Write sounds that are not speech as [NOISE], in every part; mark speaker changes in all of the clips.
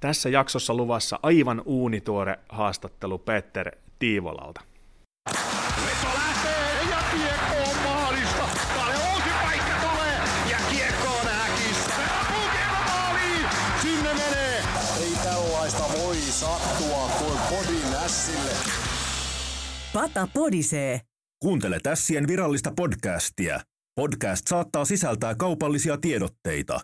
Speaker 1: Tässä jaksossa luvassa aivan uunituore haastattelu Peter Tiivolalta.
Speaker 2: Veto lähtee ja kiekko on maalista. Kalle uusi paikka tulee ja kiekko on häkissä. Se ampuu kiekko maaliin. Sinne menee.
Speaker 3: Ei tällaista voi sattua kuin podin ässille.
Speaker 4: Pata podisee.
Speaker 5: Kuuntele Tässien virallista podcastia. Podcast saattaa sisältää kaupallisia tiedotteita.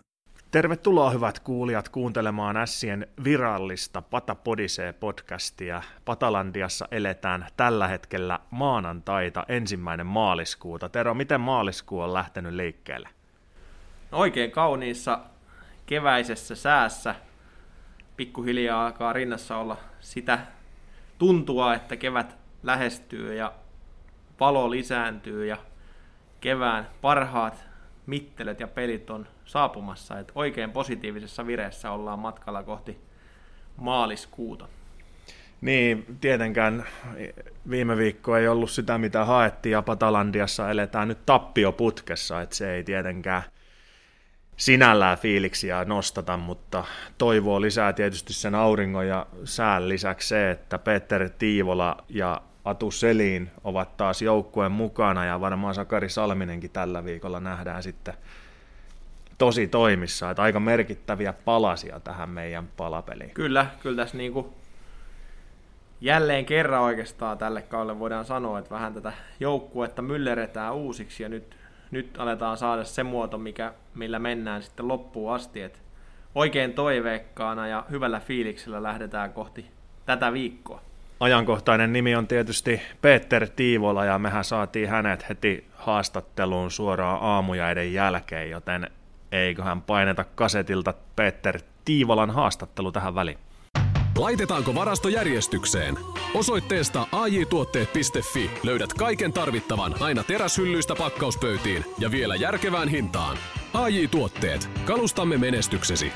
Speaker 1: Tervetuloa hyvät kuulijat kuuntelemaan Ässien virallista Pata Podisee podcastia. Patalandiassa eletään tällä hetkellä maanantaita ensimmäinen maaliskuuta. Tero, miten maaliskuu on lähtenyt liikkeelle?
Speaker 6: oikein kauniissa keväisessä säässä pikkuhiljaa alkaa rinnassa olla sitä tuntua, että kevät lähestyy ja valo lisääntyy ja kevään parhaat mittelet ja pelit on saapumassa. Et oikein positiivisessa vireessä ollaan matkalla kohti maaliskuuta.
Speaker 1: Niin, tietenkään viime viikko ei ollut sitä, mitä haettiin, ja Patalandiassa eletään nyt tappioputkessa, että se ei tietenkään sinällään fiiliksiä nostata, mutta toivoa lisää tietysti sen auringon ja sään lisäksi se, että Peter Tiivola ja Atu Selin ovat taas joukkueen mukana, ja varmaan Sakari Salminenkin tällä viikolla nähdään sitten tosi toimissa, että aika merkittäviä palasia tähän meidän palapeliin.
Speaker 6: Kyllä, kyllä tässä niinku jälleen kerran oikeastaan tälle kaudelle voidaan sanoa, että vähän tätä joukkuetta mylleretään uusiksi ja nyt, nyt aletaan saada se muoto, mikä, millä mennään sitten loppuun asti. Et oikein toiveikkaana ja hyvällä fiiliksellä lähdetään kohti tätä viikkoa.
Speaker 1: Ajankohtainen nimi on tietysti Peter Tiivola ja mehän saatiin hänet heti haastatteluun suoraan aamujaiden jälkeen, joten eiköhän paineta kasetilta Peter Tiivolan haastattelu tähän väliin.
Speaker 7: Laitetaanko varasto järjestykseen? Osoitteesta ajtuotteet.fi löydät kaiken tarvittavan aina teräshyllyistä pakkauspöytiin ja vielä järkevään hintaan. AJ Tuotteet. Kalustamme menestyksesi.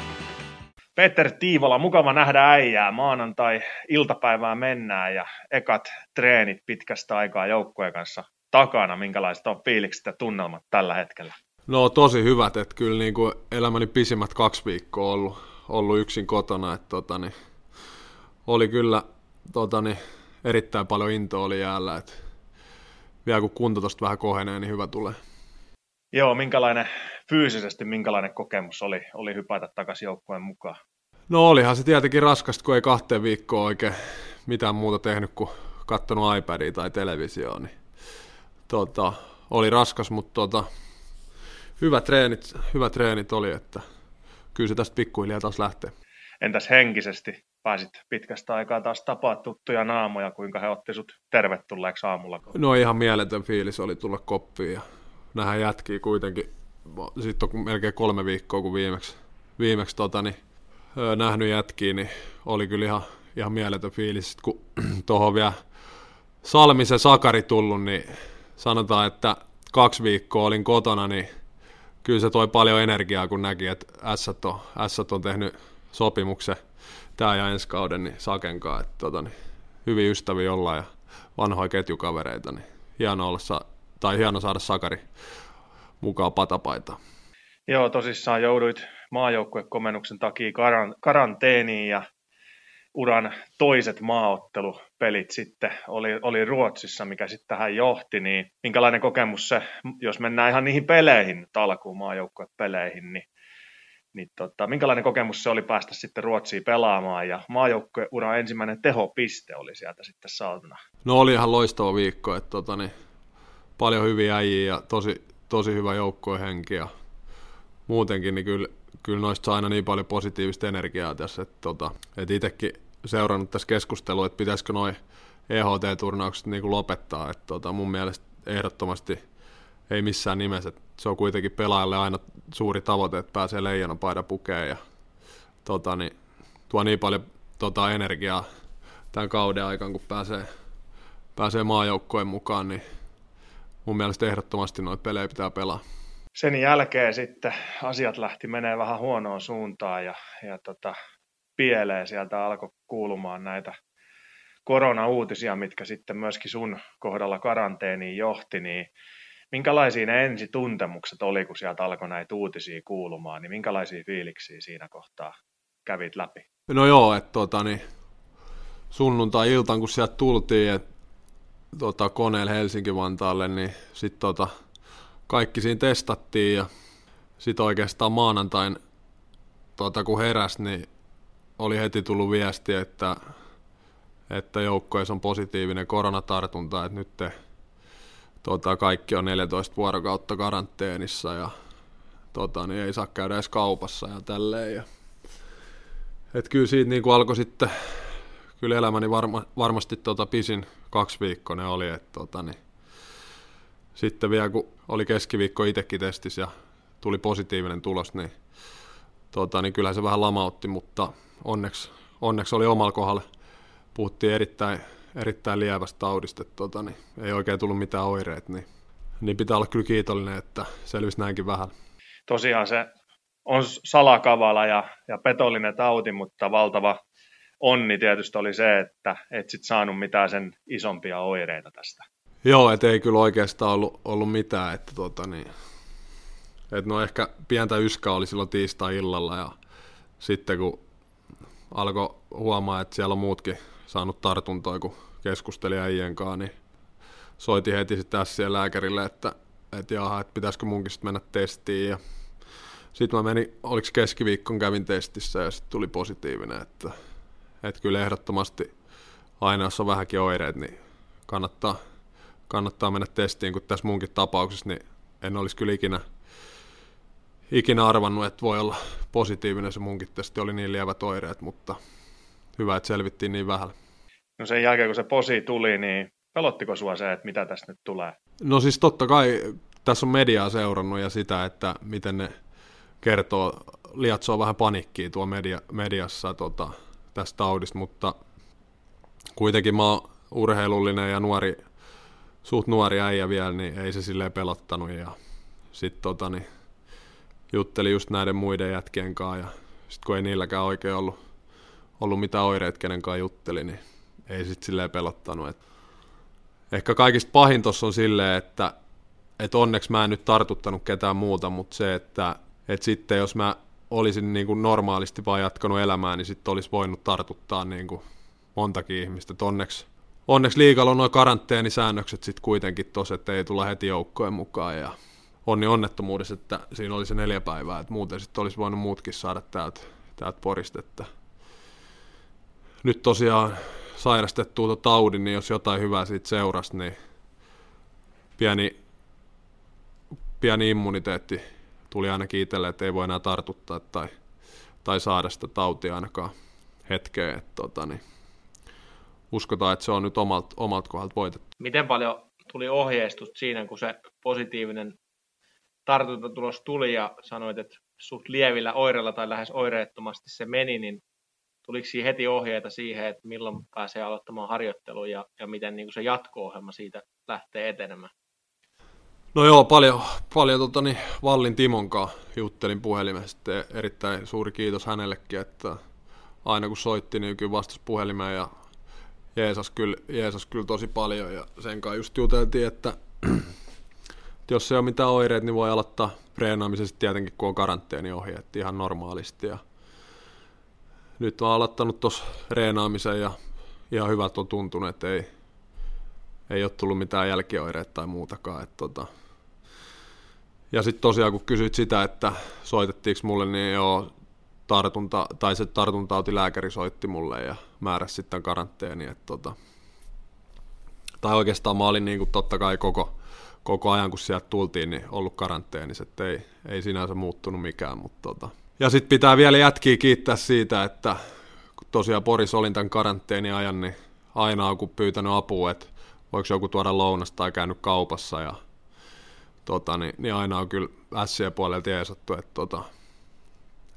Speaker 1: Peter Tiivola, mukava nähdä äijää. Maanantai-iltapäivää mennään ja ekat treenit pitkästä aikaa joukkueen kanssa takana. Minkälaiset on fiilikset ja tunnelmat tällä hetkellä?
Speaker 8: No tosi hyvät, että kyllä niin kuin elämäni pisimmät kaksi viikkoa ollut, ollut yksin kotona, että tota, niin, oli kyllä tota, niin, erittäin paljon intoa oli jäällä, että vielä kun kunto tosta vähän kohenee, niin hyvä tulee.
Speaker 1: Joo, minkälainen fyysisesti, minkälainen kokemus oli, oli hypätä takaisin joukkueen mukaan?
Speaker 8: No olihan se tietenkin raskasta, kun ei kahteen viikkoon oikein mitään muuta tehnyt kuin kattonut iPadia tai televisioon, niin tota, oli raskas, mutta tota, hyvät treenit, hyvät treenit oli, että kyllä se tästä pikkuhiljaa taas lähtee.
Speaker 1: Entäs henkisesti? Pääsit pitkästä aikaa taas tapaa tuttuja naamoja, kuinka he otti sut tervetulleeksi aamulla?
Speaker 8: No ihan mieletön fiilis oli tulla koppiin ja nähdä jätkiä kuitenkin. Sitten on melkein kolme viikkoa, kun viimeksi, viimeksi tota, niin, nähnyt jätkiä, niin oli kyllä ihan, ihan mieletön fiilis. Sitten kun [CLEARS THROAT] tuohon vielä Salmisen Sakari tullut, niin sanotaan, että kaksi viikkoa olin kotona, niin kyllä se toi paljon energiaa, kun näki, että S on, S on tehnyt sopimuksen tämä ja ensi kauden niin Sakenkaan. Että, tota, niin, hyvin ystäviä ollaan ja vanhoja ketjukavereita, niin hieno, olla, sa- tai hieno saada Sakari mukaan patapaitaan.
Speaker 1: Joo, tosissaan jouduit maajoukkuekomennuksen takia karan, karanteeniin ja uran toiset maaottelupelit sitten oli, oli Ruotsissa, mikä sitten tähän johti, niin minkälainen kokemus se, jos mennään ihan niihin peleihin, alkuun maajoukkuepeleihin, niin, niin tota, minkälainen kokemus se oli päästä sitten Ruotsiin pelaamaan ja maajoukkueuran ensimmäinen tehopiste oli sieltä sitten saatuna?
Speaker 8: No oli ihan loistava viikko, että tota, niin, paljon hyviä äijiä ja tosi, tosi hyvä joukkojen henki ja muutenkin, niin kyllä, kyllä noista saa aina niin paljon positiivista energiaa tässä, että, tota, että itsekin seurannut tässä keskustelua, että pitäisikö noin EHT-turnaukset niin kuin lopettaa, että tota, mun mielestä ehdottomasti ei missään nimessä, se on kuitenkin pelaajalle aina suuri tavoite, että pääsee leijonan paidan pukeen ja tota, niin, tuo niin paljon tota, energiaa tämän kauden aikana, kun pääsee, pääsee maajoukkojen mukaan, niin mun mielestä ehdottomasti noita pelejä pitää pelaa.
Speaker 1: Sen jälkeen sitten asiat lähti menee vähän huonoon suuntaan ja, ja tota, pieleen sieltä alkoi kuulumaan näitä koronauutisia, mitkä sitten myöskin sun kohdalla karanteeniin johti, niin minkälaisia ne ensituntemukset oli, kun sieltä alkoi näitä uutisia kuulumaan, niin minkälaisia fiiliksiä siinä kohtaa kävit läpi?
Speaker 8: No joo, että tota, niin, sunnuntai-iltaan, kun sieltä tultiin et, tota, koneella Helsinki-Vantaalle, niin sitten tota, kaikki siinä testattiin ja sitten oikeastaan maanantain, tota, kun heräs, niin oli heti tullut viesti, että, että joukkoissa on positiivinen koronatartunta, että nyt te, tota, kaikki on 14 vuorokautta karanteenissa ja tota, niin ei saa käydä edes kaupassa ja tälleen. Ja, et kyllä siitä niin kuin alkoi sitten, kyllä elämäni varma, varmasti tota pisin kaksi viikkoa oli, että tota, niin, sitten vielä kun oli keskiviikko itsekin testissä ja tuli positiivinen tulos, niin, tota, niin kyllä se vähän lamautti, mutta onneksi, onneksi oli omalla kohdalla. Puhuttiin erittäin, erittäin lievästä taudista, että tota, niin, ei oikein tullut mitään oireita, niin, niin pitää olla kyllä kiitollinen, että selvisi näinkin vähän.
Speaker 1: Tosiaan se on salakavala ja, ja petollinen tauti, mutta valtava onni tietysti oli se, että et sit saanut mitään sen isompia oireita tästä.
Speaker 8: Joo, et ei kyllä oikeastaan ollut, ollut mitään, että tota niin, et no ehkä pientä yskä oli silloin tiistai-illalla ja sitten kun alkoi huomaa, että siellä on muutkin saanut tartuntoja, kun keskusteli äijien kanssa, niin soitin heti sitten ässien lääkärille, että, että jaha, että pitäisikö munkin sitten mennä testiin. Ja sitten mä menin, oliko keskiviikkon kävin testissä ja sitten tuli positiivinen, että, että kyllä ehdottomasti aina jos on vähänkin oireet, niin kannattaa, kannattaa mennä testiin, kun tässä munkin tapauksessa, niin en olisi kyllä ikinä, ikinä arvannut, että voi olla positiivinen se munkin testi, oli niin lievät oireet, mutta hyvä, että selvittiin niin vähän.
Speaker 1: No sen jälkeen, kun se posi tuli, niin pelottiko sua se, että mitä tästä nyt tulee?
Speaker 8: No siis totta kai tässä on mediaa seurannut ja sitä, että miten ne kertoo, liatsoo vähän panikkiä tuo media, mediassa tota, tästä taudista, mutta kuitenkin mä oon urheilullinen ja nuori, suht nuori äijä vielä, niin ei se silleen pelottanut ja sitten tota, niin, jutteli just näiden muiden jätkien kanssa ja sitten kun ei niilläkään oikein ollut, ollut mitään oireita, kenen kanssa jutteli, niin ei sitten silleen pelottanut. Et ehkä kaikista pahin tuossa on silleen, että et onneksi mä en nyt tartuttanut ketään muuta, mutta se, että et sitten jos mä olisin niin kuin normaalisti vaan jatkanut elämää, niin sitten olisi voinut tartuttaa niin kuin montakin ihmistä. Et onneksi, onneksi liikalla on noin karanteenisäännökset sitten kuitenkin tosi, että ei tulla heti joukkojen mukaan ja onni onnettomuudessa, että siinä oli se neljä päivää, että muuten sitten olisi voinut muutkin saada täältä, Porista, että nyt tosiaan sairastettu tuota taudin, niin jos jotain hyvää siitä seurasi, niin pieni, pieni immuniteetti tuli ainakin itselle, että ei voi enää tartuttaa tai, tai saada sitä tautia ainakaan hetkeen. Että, tota, niin, uskotaan, että se on nyt omalta, omalta kohdalta voitettu.
Speaker 6: Miten paljon tuli ohjeistusta siinä, kun se positiivinen tartuntatulos tuli ja sanoit, että suht lievillä oireilla tai lähes oireettomasti se meni, niin tuliko siihen heti ohjeita siihen, että milloin pääsee aloittamaan harjoittelun ja, ja miten niin kuin se jatko-ohjelma siitä lähtee etenemään?
Speaker 8: No joo, paljon, paljon tota, niin, Vallin Timon kanssa juttelin puhelimesta. Erittäin suuri kiitos hänellekin, että aina kun soitti, niin kyllä vastasi puhelimeen ja jeesas kyllä, jeesas kyllä tosi paljon. Ja sen kanssa just juteltiin, että jos ei ole mitään oireita, niin voi aloittaa treenaamisesta tietenkin, kun on karanteeniohjeet ihan normaalisti. Ja nyt on aloittanut tuossa reenaamisen ja ihan hyvät on tuntunut, että ei, ei ole tullut mitään jälkioireita tai muutakaan. Että tota. Ja sitten tosiaan kun kysyit sitä, että soitettiinko mulle, niin joo, tartunta, tai se tartuntautilääkäri soitti mulle ja määräsi sitten karanteeni. Että tota. Tai oikeastaan mä olin niin kuin totta kai koko, koko ajan, kun sieltä tultiin, niin ollut karanteenissa, että ei, ei sinänsä muuttunut mikään. Mutta tota. Ja sitten pitää vielä jätkiä kiittää siitä, että kun tosiaan Poris olin tämän karanteeniajan, niin aina on kun pyytänyt apua, että voiko joku tuoda lounasta tai käynyt kaupassa ja tota, niin, niin aina on kyllä ässiä puolelta jeesattu, että tota,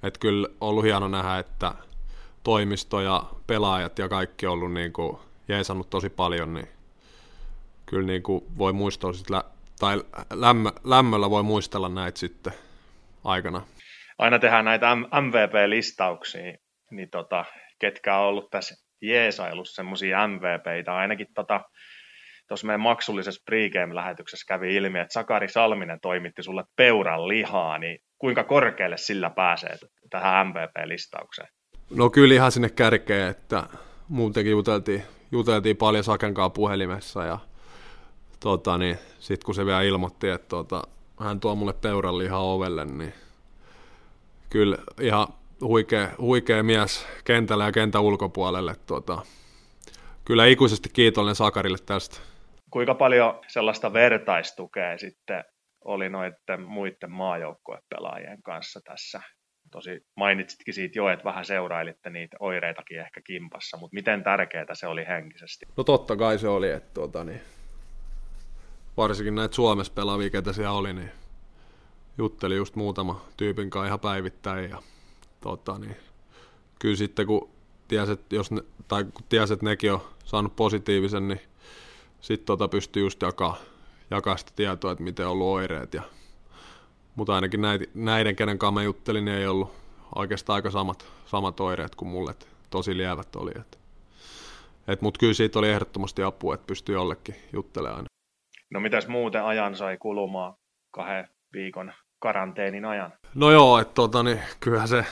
Speaker 8: et kyllä ollut hieno nähdä, että toimisto ja pelaajat ja kaikki on ollut niin kuin jeesannut tosi paljon, niin kyllä niin kuin voi muistaa sit lä- tai lämmö, lämmöllä voi muistella näitä sitten aikana.
Speaker 1: Aina tehdään näitä MVP-listauksia, niin tota, ketkä on ollut tässä jeesailussa semmoisia MVPitä, ainakin tota, tuossa meidän maksullisessa pregame-lähetyksessä kävi ilmi, että Sakari Salminen toimitti sulle peuran lihaa, niin kuinka korkealle sillä pääsee tähän MVP-listaukseen?
Speaker 8: no kyllä ihan sinne kärkeen, että muutenkin juteltiin, juteltiin paljon Sakenkaa puhelimessa ja tota, niin, sitten kun se vielä ilmoitti, että tota, hän tuo mulle peuran ihan ovelle, niin kyllä ihan huikea, huikea mies kentällä ja kentän ulkopuolelle. Tota, kyllä ikuisesti kiitollinen Sakarille tästä.
Speaker 1: Kuinka paljon sellaista vertaistukea sitten oli noiden muiden maajoukkuepelaajien kanssa tässä? Tosi mainitsitkin siitä jo, että vähän seurailitte niitä oireitakin ehkä kimpassa, mutta miten tärkeää se oli henkisesti?
Speaker 8: No totta kai se oli, että tota, niin, varsinkin näitä Suomessa pelaavia, ketä siellä oli, niin jutteli just muutama tyypin kanssa ihan päivittäin ja tota, niin, kyllä sitten kun tiesi, että, jos ne, tai kun tiesi, että nekin on saanut positiivisen, niin sitten tota pystyy just jakaa, jakaa sitä tietoa, että miten on ollut oireet. Ja, mutta ainakin näiden, näiden, kenen kanssa mä juttelin, niin ei ollut oikeastaan aika samat, samat oireet kuin mulle, tosi lievät oli. Että, et, mutta kyllä siitä oli ehdottomasti apua, että pystyi jollekin juttelemaan aina.
Speaker 1: No mitäs muuten ajan sai kulumaan kahden viikon karanteenin ajan?
Speaker 8: No joo, että tota, niin, kyllähän se,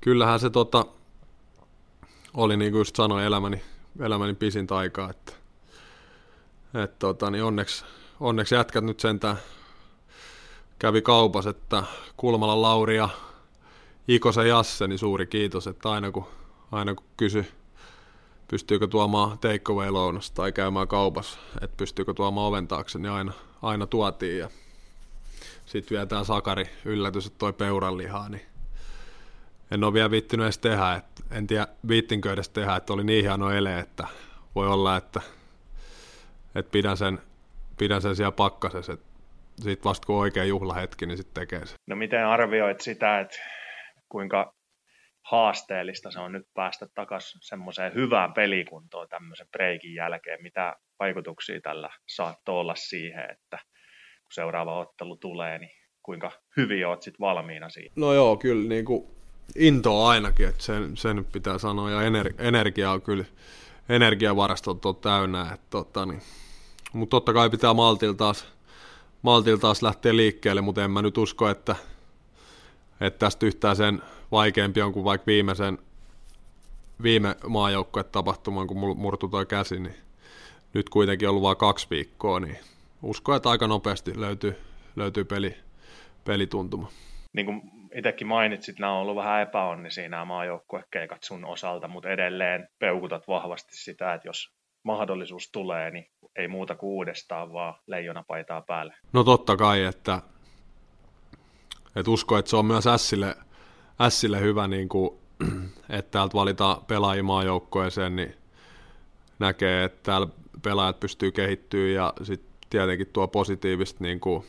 Speaker 8: kyllähän se tota, oli niin kuin just sanoin, elämäni, elämäni pisin aikaa, että et, tota, niin onneksi, onneksi jätkät nyt sentään kävi kaupassa, että Kulmala Lauri ja Ikosen Jasse, niin suuri kiitos, että aina kun, aina kun kysy, pystyykö tuomaan takeaway lounasta tai käymään kaupassa, että pystyykö tuomaan oven taakse, niin aina, aina tuotiin. Ja sitten vielä tämä Sakari yllätys, että toi peuran lihaa, niin en ole vielä viittinyt edes tehdä, että en tiedä viittinkö edes tehdä, että oli niin hieno ele, että voi olla, että, että pidän, sen, pidän sen siellä pakkasessa, sitten vasta kun oikea juhlahetki, niin sitten tekee se.
Speaker 1: No miten arvioit sitä, että kuinka haasteellista se on nyt päästä takaisin semmoiseen hyvään pelikuntoon tämmöisen breikin jälkeen? Mitä vaikutuksia tällä saattoi olla siihen, että kun seuraava ottelu tulee, niin kuinka hyvin oot sitten valmiina siinä?
Speaker 8: No joo, kyllä niin kuin intoa ainakin, että sen, sen pitää sanoa, ja ener, energia on kyllä, energiavarastot on täynnä, että tota, niin. mutta totta kai pitää maltilla taas, maltilla taas lähteä liikkeelle, mutta en mä nyt usko, että, että tästä yhtään sen vaikeampi on kuin vaikka viimeisen viime tapahtuman, kun mulla murtui toi käsi, niin nyt kuitenkin ollut vain kaksi viikkoa, niin uskon, että aika nopeasti löytyy, löytyy peli, pelituntuma.
Speaker 1: Niin kuin itsekin mainitsit, nämä on ollut vähän epäonnisia nämä maajoukkuekeikat sun osalta, mutta edelleen peukutat vahvasti sitä, että jos mahdollisuus tulee, niin ei muuta kuin uudestaan, vaan leijonapaitaa päälle.
Speaker 8: No totta kai, että, että usko, että se on myös Ässille, Ässille hyvä, niin kuin, [CLEARS THROAT] että täältä valitaan pelaajia maajoukkoeseen, niin näkee, että täällä pelaajat pystyy kehittyä ja sitten tietenkin tuo positiivista niin kuin,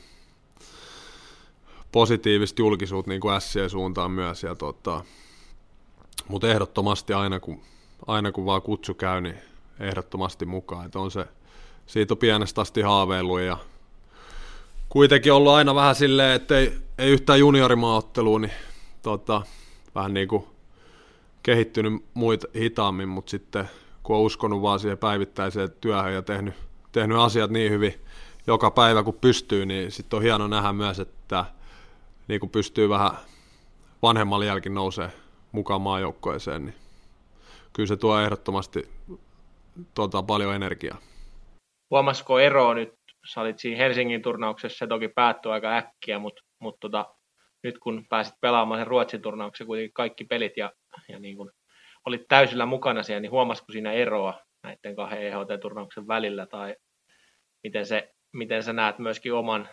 Speaker 8: positiivista julkisuutta niin kuin Sien suuntaan myös. Ja tota, mutta ehdottomasti aina kun, aina kun vaan kutsu käy, niin ehdottomasti mukaan. Et on se, siitä on pienestä asti haaveillut ja kuitenkin ollut aina vähän silleen, että ei, ei yhtään juniorimaaottelua, niin tota, vähän niin kuin kehittynyt muita hitaammin, mutta sitten kun on uskonut vaan siihen päivittäiseen työhön ja tehnyt, tehnyt asiat niin hyvin joka päivä kun pystyy, niin sitten on hieno nähdä myös, että niin kun pystyy vähän vanhemmalla jälkin nousee mukaan maajoukkoeseen, niin kyllä se tuo ehdottomasti tuota, paljon energiaa.
Speaker 6: Huomasiko eroa nyt, sä olit siinä Helsingin turnauksessa, se toki päättyi aika äkkiä, mutta, mutta tota, nyt kun pääsit pelaamaan sen Ruotsin turnauksen kuitenkin kaikki pelit ja, ja niin kun olit täysillä mukana siellä, niin huomasiko siinä eroa näiden kahden EHT-turnauksen välillä tai miten, se, miten sä näet myöskin oman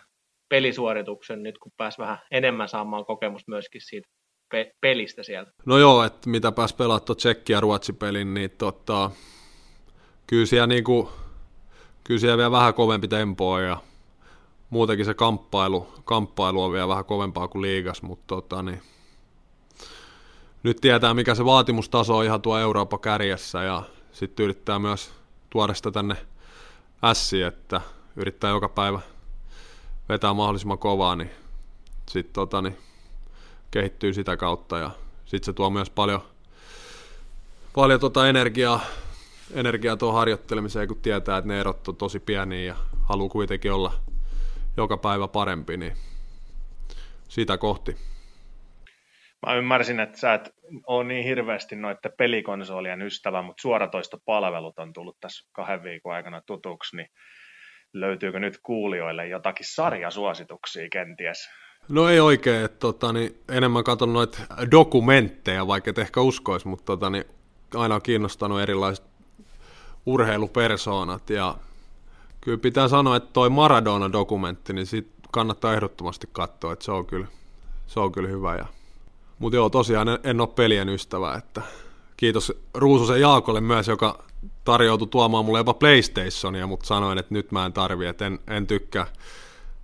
Speaker 6: pelisuorituksen nyt, kun pääs vähän enemmän saamaan kokemusta myöskin siitä pe- pelistä sieltä?
Speaker 8: No joo, että mitä pääs pelaa tuon Tsekki- ja Ruotsi-pelin, niin tota, kyllä siellä, niinku, kyllä siellä vielä vähän kovempi tempoa ja muutenkin se kamppailu, kamppailu on vielä vähän kovempaa kuin liigas, mutta tota, niin, nyt tietää mikä se vaatimustaso on ihan tuo Eurooppa kärjessä ja sitten yrittää myös tuoda sitä tänne ässiin, että yrittää joka päivä vetää mahdollisimman kovaa, niin sitten tota, niin kehittyy sitä kautta ja sitten se tuo myös paljon, paljon tota energiaa, energiaa tuohon harjoittelemiseen, kun tietää, että ne erot on tosi pieniä ja haluaa kuitenkin olla joka päivä parempi, niin sitä kohti.
Speaker 1: Mä ymmärsin, että sä et ole niin hirveästi noiden pelikonsolien ystävä, mutta suoratoistopalvelut on tullut tässä kahden viikon aikana tutuksi, niin löytyykö nyt kuulijoille jotakin sarjasuosituksia kenties?
Speaker 8: No ei oikein, että tota, niin enemmän katson noita dokumentteja, vaikka et ehkä uskois, mutta tota, niin aina on kiinnostanut erilaiset urheilupersoonat ja kyllä pitää sanoa, että toi Maradona-dokumentti, niin sit kannattaa ehdottomasti katsoa, että se on kyllä, se on kyllä hyvä. Ja... Mutta joo, tosiaan en, en ole pelien ystävä, että kiitos Ruususen Jaakolle myös, joka tarjoutui tuomaan mulle jopa PlayStationia, mutta sanoin, että nyt mä en tarvi, että en, en tykkää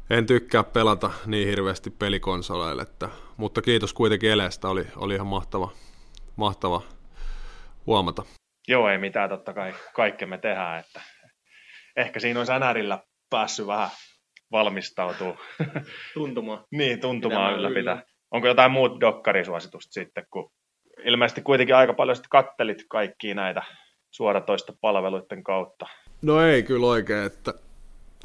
Speaker 8: en tykkää pelata niin hirveästi pelikonsoleille, että, mutta kiitos kuitenkin Elestä, oli, oli ihan mahtava, mahtava huomata.
Speaker 1: Joo, ei mitään, totta kai kaikki me tehdään, että ehkä siinä olisi NRillä päässyt vähän valmistautuu.
Speaker 6: Tuntumaan. [LAUGHS]
Speaker 1: niin, tuntumaan ylläpitää. Onko jotain muut dokkarisuositusta sitten, kun ilmeisesti kuitenkin aika paljon sitten kattelit kaikkia näitä suoratoista palveluiden kautta?
Speaker 8: No ei kyllä oikein, että,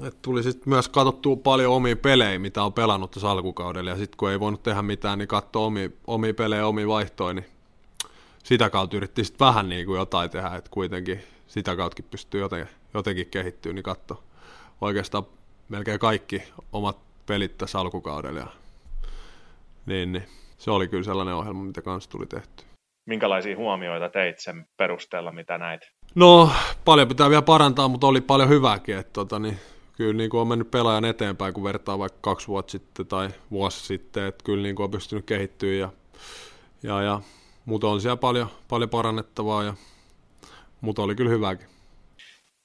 Speaker 8: että tuli sitten myös katsottua paljon omia pelejä, mitä on pelannut tässä alkukaudella, ja sitten kun ei voinut tehdä mitään, niin katsoa omia, omia pelejä, omia vaihtoja, niin sitä kautta yritti sitten vähän niin kuin jotain tehdä, että kuitenkin sitä kauttakin pystyy jotenkin, jotenkin kehittyä, niin katso oikeastaan melkein kaikki omat pelit tässä alkukaudella. Ja, niin, niin, se oli kyllä sellainen ohjelma, mitä kanssa tuli tehty.
Speaker 1: Minkälaisia huomioita teit sen perusteella, mitä näit?
Speaker 8: No, paljon pitää vielä parantaa, mutta oli paljon hyvääkin. Että, tota, niin, kyllä niin kuin on mennyt pelaajan eteenpäin, kun vertaa vaikka kaksi vuotta sitten tai vuosi sitten. Että kyllä niin kuin on pystynyt kehittyä ja, ja, ja mutta on siellä paljon, paljon parannettavaa, ja, mutta oli kyllä hyvääkin.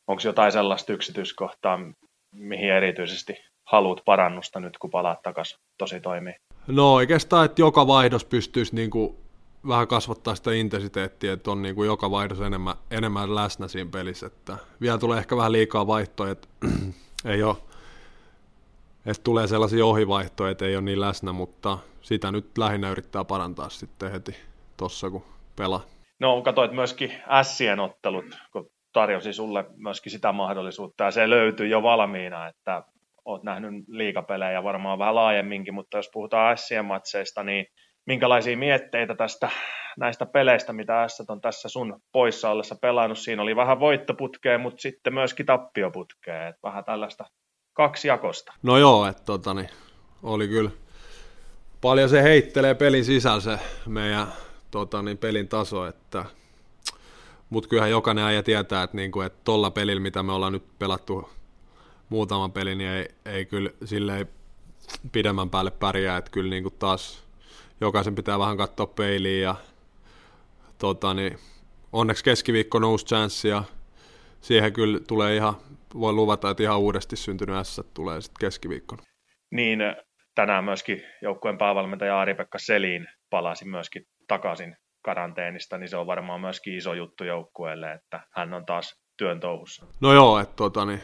Speaker 1: Onko jotain sellaista yksityiskohtaa, mihin erityisesti haluat parannusta nyt, kun palaat takaisin tosi toimii?
Speaker 8: No oikeastaan, että joka vaihdos pystyisi niin kuin vähän kasvattaa sitä intensiteettiä, että on niin kuin joka vaihdos enemmän, enemmän läsnä siinä pelissä. Että vielä tulee ehkä vähän liikaa vaihtoja, että [CLEARS THROAT] ei ole, että tulee sellaisia ohivaihtoja, että ei ole niin läsnä, mutta sitä nyt lähinnä yrittää parantaa sitten heti tuossa, kun pelaa.
Speaker 1: No katsoit myöskin Sien ottelut, kun tarjosi sulle myöskin sitä mahdollisuutta, ja se löytyy jo valmiina, että oot nähnyt liikapelejä varmaan vähän laajemminkin, mutta jos puhutaan Sien matseista, niin minkälaisia mietteitä tästä näistä peleistä, mitä S on tässä sun poissa ollessa pelannut. Siinä oli vähän voittoputkea, mutta sitten myöskin tappioputkea, että vähän tällaista kaksijakosta.
Speaker 8: No joo, että tota, niin, oli kyllä paljon se heittelee pelin sisällä se meidän tota, niin pelin taso, että mutta kyllähän jokainen äijä tietää, että, niinku, että tolla pelillä, mitä me ollaan nyt pelattu muutaman pelin, niin ei, ei kyllä silleen pidemmän päälle pärjää, että kyllä niinku taas jokaisen pitää vähän katsoa peiliin ja tota, niin, onneksi keskiviikko nousi chanssi ja siihen kyllä tulee ihan, voi luvata, että ihan uudesti syntynyt S tulee sitten keskiviikkona.
Speaker 1: Niin, tänään myöskin joukkueen päävalmentaja Ari-Pekka Selin palasi myöskin takaisin karanteenista, niin se on varmaan myöskin iso juttu joukkueelle, että hän on taas työn touhussa.
Speaker 8: No joo, että tota, niin,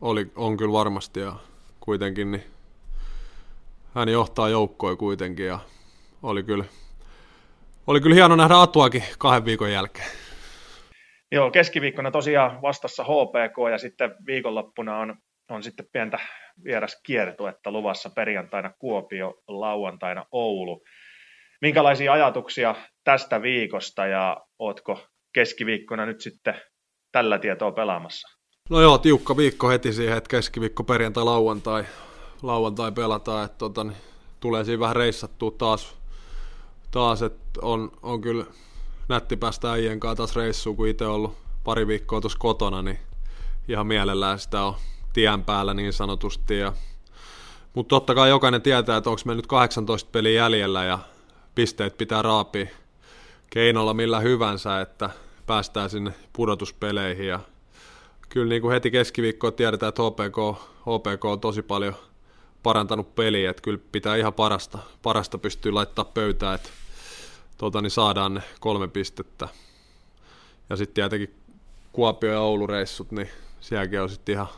Speaker 8: oli, on kyllä varmasti ja kuitenkin niin, hän johtaa joukkoja kuitenkin ja oli kyllä, oli kyllä hieno nähdä Atuakin kahden viikon jälkeen.
Speaker 1: Joo, keskiviikkona tosiaan vastassa HPK ja sitten viikonloppuna on, on sitten pientä vieraskiertuetta luvassa perjantaina Kuopio, lauantaina Oulu. Minkälaisia ajatuksia tästä viikosta ja ootko keskiviikkona nyt sitten tällä tietoa pelaamassa?
Speaker 8: No joo, tiukka viikko heti siihen, että keskiviikko, perjantai, lauantai, lauantai pelataan, että tota, niin tulee siinä vähän reissattua taas, taas että on, on kyllä nätti päästä äijien kanssa taas reissuun, kun itse ollut pari viikkoa tuossa kotona, niin ihan mielellään sitä on tien päällä niin sanotusti. Ja, mutta totta kai jokainen tietää, että onko me nyt 18 peliä jäljellä ja pisteet pitää raapia keinolla millä hyvänsä, että päästään sinne pudotuspeleihin. Ja kyllä niin kuin heti keskiviikkoa tiedetään, että HPK, HPK on tosi paljon parantanut peliä, että kyllä pitää ihan parasta, parasta pystyä laittaa pöytään, että tuota, niin saadaan ne kolme pistettä. Ja sitten tietenkin Kuopio ja Oulu reissut, niin sielläkin on sitten ihan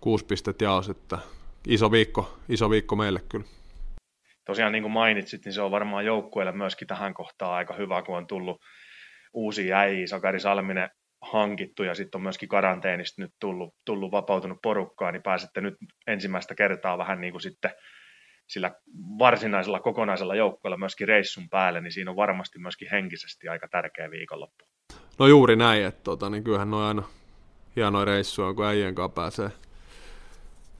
Speaker 8: kuusi pistettä jaos, että iso viikko, iso viikko meille kyllä
Speaker 1: tosiaan niin kuin mainitsit, niin se on varmaan joukkueelle myöskin tähän kohtaan aika hyvä, kun on tullut uusi äijä, Sakari Salminen hankittu ja sitten on myöskin karanteenista nyt tullut, tullut vapautunut porukkaa, niin pääsette nyt ensimmäistä kertaa vähän niin kuin sitten sillä varsinaisella kokonaisella joukkueella myöskin reissun päälle, niin siinä on varmasti myöskin henkisesti aika tärkeä viikonloppu.
Speaker 8: No juuri näin, että tota, niin kyllähän noin aina hienoja reissuja, kun äijien kanssa pääsee,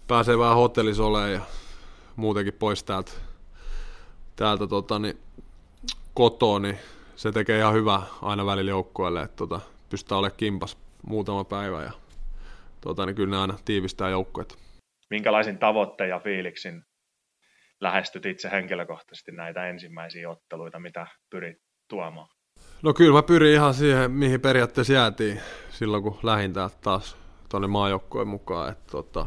Speaker 8: pääsee vähän hotellissa ja muutenkin pois täältä, täältä tota, niin, kotoa, niin se tekee ihan hyvää aina välillä joukkueelle, että tota, pystytään olemaan kimpas muutama päivä ja tota, niin kyllä ne aina tiivistää joukkueet.
Speaker 1: Minkälaisin tavoitteen ja fiiliksin lähestyt itse henkilökohtaisesti näitä ensimmäisiä otteluita, mitä pyrit tuomaan?
Speaker 8: No kyllä mä pyrin ihan siihen, mihin periaatteessa jäätiin silloin, kun lähin täältä taas tuonne maajoukkojen mukaan. Että tota,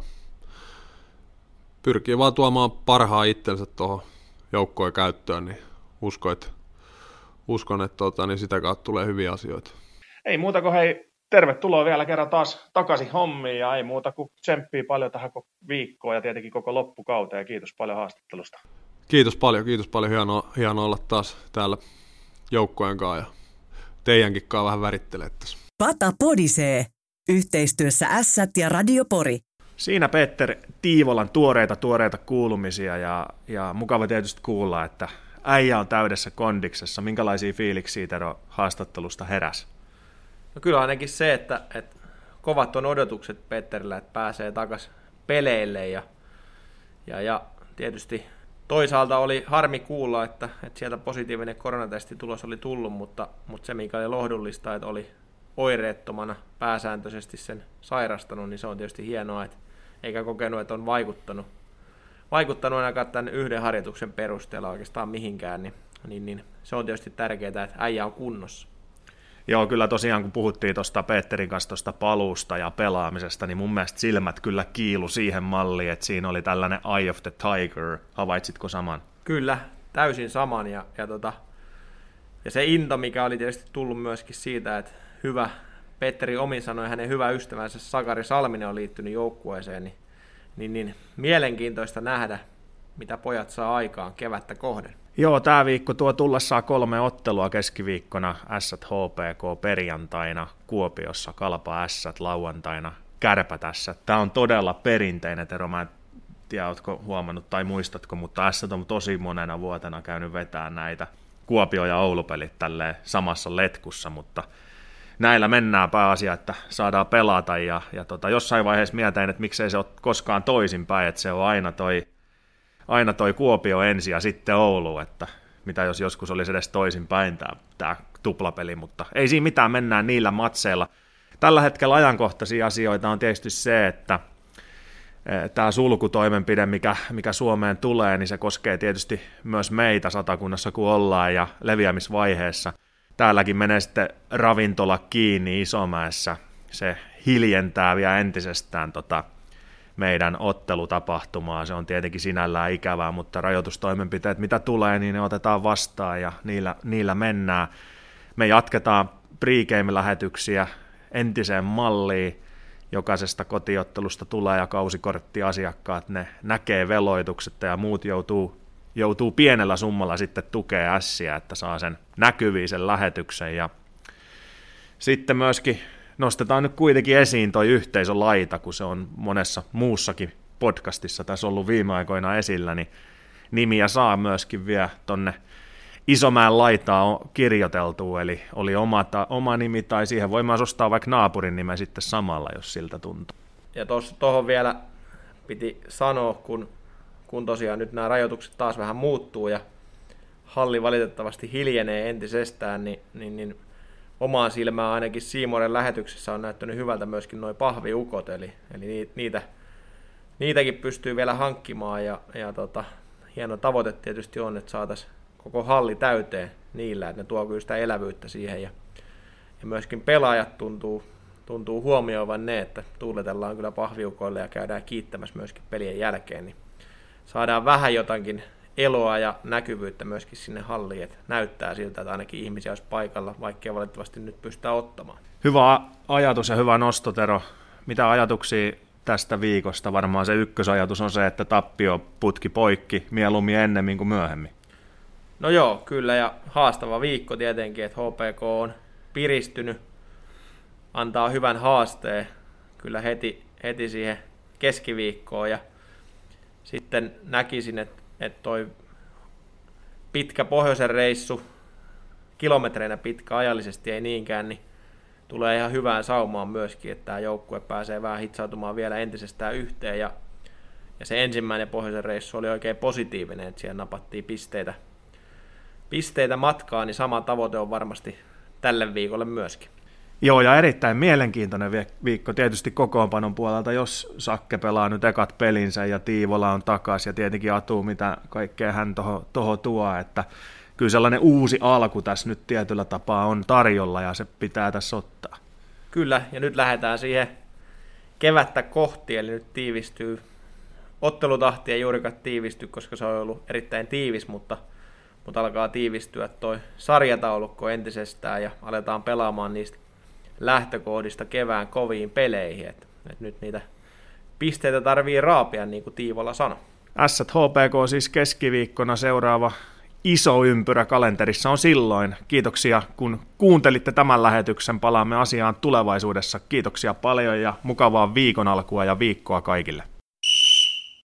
Speaker 8: pyrkii vaan tuomaan parhaa itsensä tuohon joukkojen käyttöön, niin uskon, että, uskon, että tota, niin sitä kautta tulee hyviä asioita.
Speaker 1: Ei muuta kuin hei, tervetuloa vielä kerran taas takaisin hommiin ja ei muuta kuin tsemppii paljon tähän viikkoon ja tietenkin koko loppukauteen ja kiitos paljon haastattelusta.
Speaker 8: Kiitos paljon, kiitos paljon. Hienoa, hienoa olla taas täällä joukkojen kanssa ja teidänkin kanssa vähän värittelee tässä.
Speaker 4: Pata podisee. Yhteistyössä Ässät ja Radiopori.
Speaker 1: Siinä Peter Tiivolan tuoreita tuoreita kuulumisia ja, ja mukava tietysti kuulla, että äijä on täydessä kondiksessa. Minkälaisia fiiliksiä Tero haastattelusta heräs?
Speaker 6: No kyllä ainakin se, että, että kovat on odotukset Petterillä, että pääsee takaisin peleille ja, ja, ja tietysti toisaalta oli harmi kuulla, että, että sieltä positiivinen koronatestitulos oli tullut, mutta, mutta se mikä oli lohdullista, että oli oireettomana pääsääntöisesti sen sairastanut, niin se on tietysti hienoa, että eikä kokenut, että on vaikuttanut, vaikuttanut ainakaan tämän yhden harjoituksen perusteella oikeastaan mihinkään, niin, niin, niin se on tietysti tärkeää, että äijä on kunnossa.
Speaker 1: Joo, kyllä tosiaan kun puhuttiin tuosta Peterin kanssa tuosta paluusta ja pelaamisesta, niin mun mielestä silmät kyllä kiilu siihen malliin, että siinä oli tällainen Eye of the Tiger. Havaitsitko saman?
Speaker 6: Kyllä, täysin saman. Ja, ja, tota, ja se into, mikä oli tietysti tullut myöskin siitä, että hyvä, Petteri omin sanoi, hänen hyvä ystävänsä Sakari Salminen on liittynyt joukkueeseen, niin, niin, niin mielenkiintoista nähdä, mitä pojat saa aikaan kevättä kohden.
Speaker 1: Joo, tämä viikko tuo tullessaan kolme ottelua keskiviikkona S HPK perjantaina, Kuopiossa Kalpa S lauantaina, Kärpä tässä. Tämä on todella perinteinen, Tero, mä en tiedä, oletko huomannut tai muistatko, mutta S on tosi monena vuotena käynyt vetää näitä Kuopio- ja Oulupelit tälleen samassa letkussa, mutta näillä mennään pääasia, että saadaan pelata ja, ja tota, jossain vaiheessa mietin, että miksei se ole koskaan toisinpäin, että se on aina toi aina toi Kuopio ensin ja sitten Oulu, että mitä jos joskus olisi edes toisinpäin tämä, tämä tuplapeli, mutta ei siinä mitään, mennään niillä matseilla. Tällä hetkellä ajankohtaisia asioita on tietysti se, että eh, tämä sulkutoimenpide, mikä, mikä Suomeen tulee, niin se koskee tietysti myös meitä satakunnassa, kun ollaan ja leviämisvaiheessa. Täälläkin menee sitten ravintola kiinni Isomäessä. Se hiljentää vielä entisestään tota, meidän ottelutapahtumaa. Se on tietenkin sinällään ikävää, mutta rajoitustoimenpiteet, mitä tulee, niin ne otetaan vastaan ja niillä, niillä mennään. Me jatketaan pregame-lähetyksiä entiseen malliin. Jokaisesta kotiottelusta tulee ja kausikorttiasiakkaat, ne näkee veloitukset ja muut joutuu, joutuu pienellä summalla sitten tukea ässiä, että saa sen näkyviin sen lähetyksen. Ja sitten myöskin nostetaan nyt kuitenkin esiin toi yhteisölaita, kun se on monessa muussakin podcastissa tässä ollut viime aikoina esillä, niin nimiä saa myöskin vielä tonne Isomäen laitaa on kirjoiteltu, eli oli oma, ta, oma nimi, tai siihen voi myös ostaa vaikka naapurin nimen sitten samalla, jos siltä tuntuu.
Speaker 6: Ja tuohon vielä piti sanoa, kun, kun tosiaan nyt nämä rajoitukset taas vähän muuttuu ja halli valitettavasti hiljenee entisestään, niin, niin, niin omaan silmään ainakin Siimoren lähetyksessä on näyttänyt hyvältä myöskin noin pahviukot, eli, eli niitä, niitäkin pystyy vielä hankkimaan ja, ja tota, hieno tavoite tietysti on, että saataisiin koko halli täyteen niillä, että ne tuo kyllä sitä elävyyttä siihen ja, ja myöskin pelaajat tuntuu, tuntuu huomioivan ne, että tuuletellaan kyllä pahviukoille ja käydään kiittämässä myöskin pelien jälkeen, niin saadaan vähän jotakin eloa ja näkyvyyttä myöskin sinne halliin, että näyttää siltä, että ainakin ihmisiä olisi paikalla, vaikkei valitettavasti nyt pystytä ottamaan.
Speaker 1: Hyvä ajatus ja hyvä nostotero. Mitä ajatuksia tästä viikosta? Varmaan se ykkösajatus on se, että tappio putki poikki mieluummin ennemmin kuin myöhemmin.
Speaker 6: No joo, kyllä ja haastava viikko tietenkin, että HPK on piristynyt, antaa hyvän haasteen kyllä heti, heti siihen keskiviikkoon ja sitten näkisin, että että toi pitkä pohjoisen reissu, kilometreinä pitkä ajallisesti ei niinkään, niin tulee ihan hyvään saumaan myöskin, että tämä joukkue pääsee vähän hitsautumaan vielä entisestään yhteen ja, ja se ensimmäinen pohjoisen reissu oli oikein positiivinen, että siellä napattiin pisteitä, pisteitä matkaa, niin sama tavoite on varmasti tälle viikolle myöskin.
Speaker 1: Joo, ja erittäin mielenkiintoinen viikko tietysti kokoonpanon puolelta, jos Sakke pelaa nyt ekat pelinsä ja Tiivola on takas ja tietenkin Atu, mitä kaikkea hän toho tuo, että kyllä sellainen uusi alku tässä nyt tietyllä tapaa on tarjolla ja se pitää tässä ottaa.
Speaker 6: Kyllä, ja nyt lähdetään siihen kevättä kohti, eli nyt tiivistyy, ottelutahti ei juurikaan tiivisty, koska se on ollut erittäin tiivis, mutta, mutta alkaa tiivistyä toi sarjataulukko entisestään ja aletaan pelaamaan niistä lähtökohdista kevään koviin peleihin. Et, et nyt niitä pisteitä tarvii raapia, niin kuin Tiivola sanoi.
Speaker 1: HPK siis keskiviikkona seuraava iso ympyrä kalenterissa on silloin. Kiitoksia, kun kuuntelitte tämän lähetyksen. Palaamme asiaan tulevaisuudessa. Kiitoksia paljon ja mukavaa viikon alkua ja viikkoa kaikille.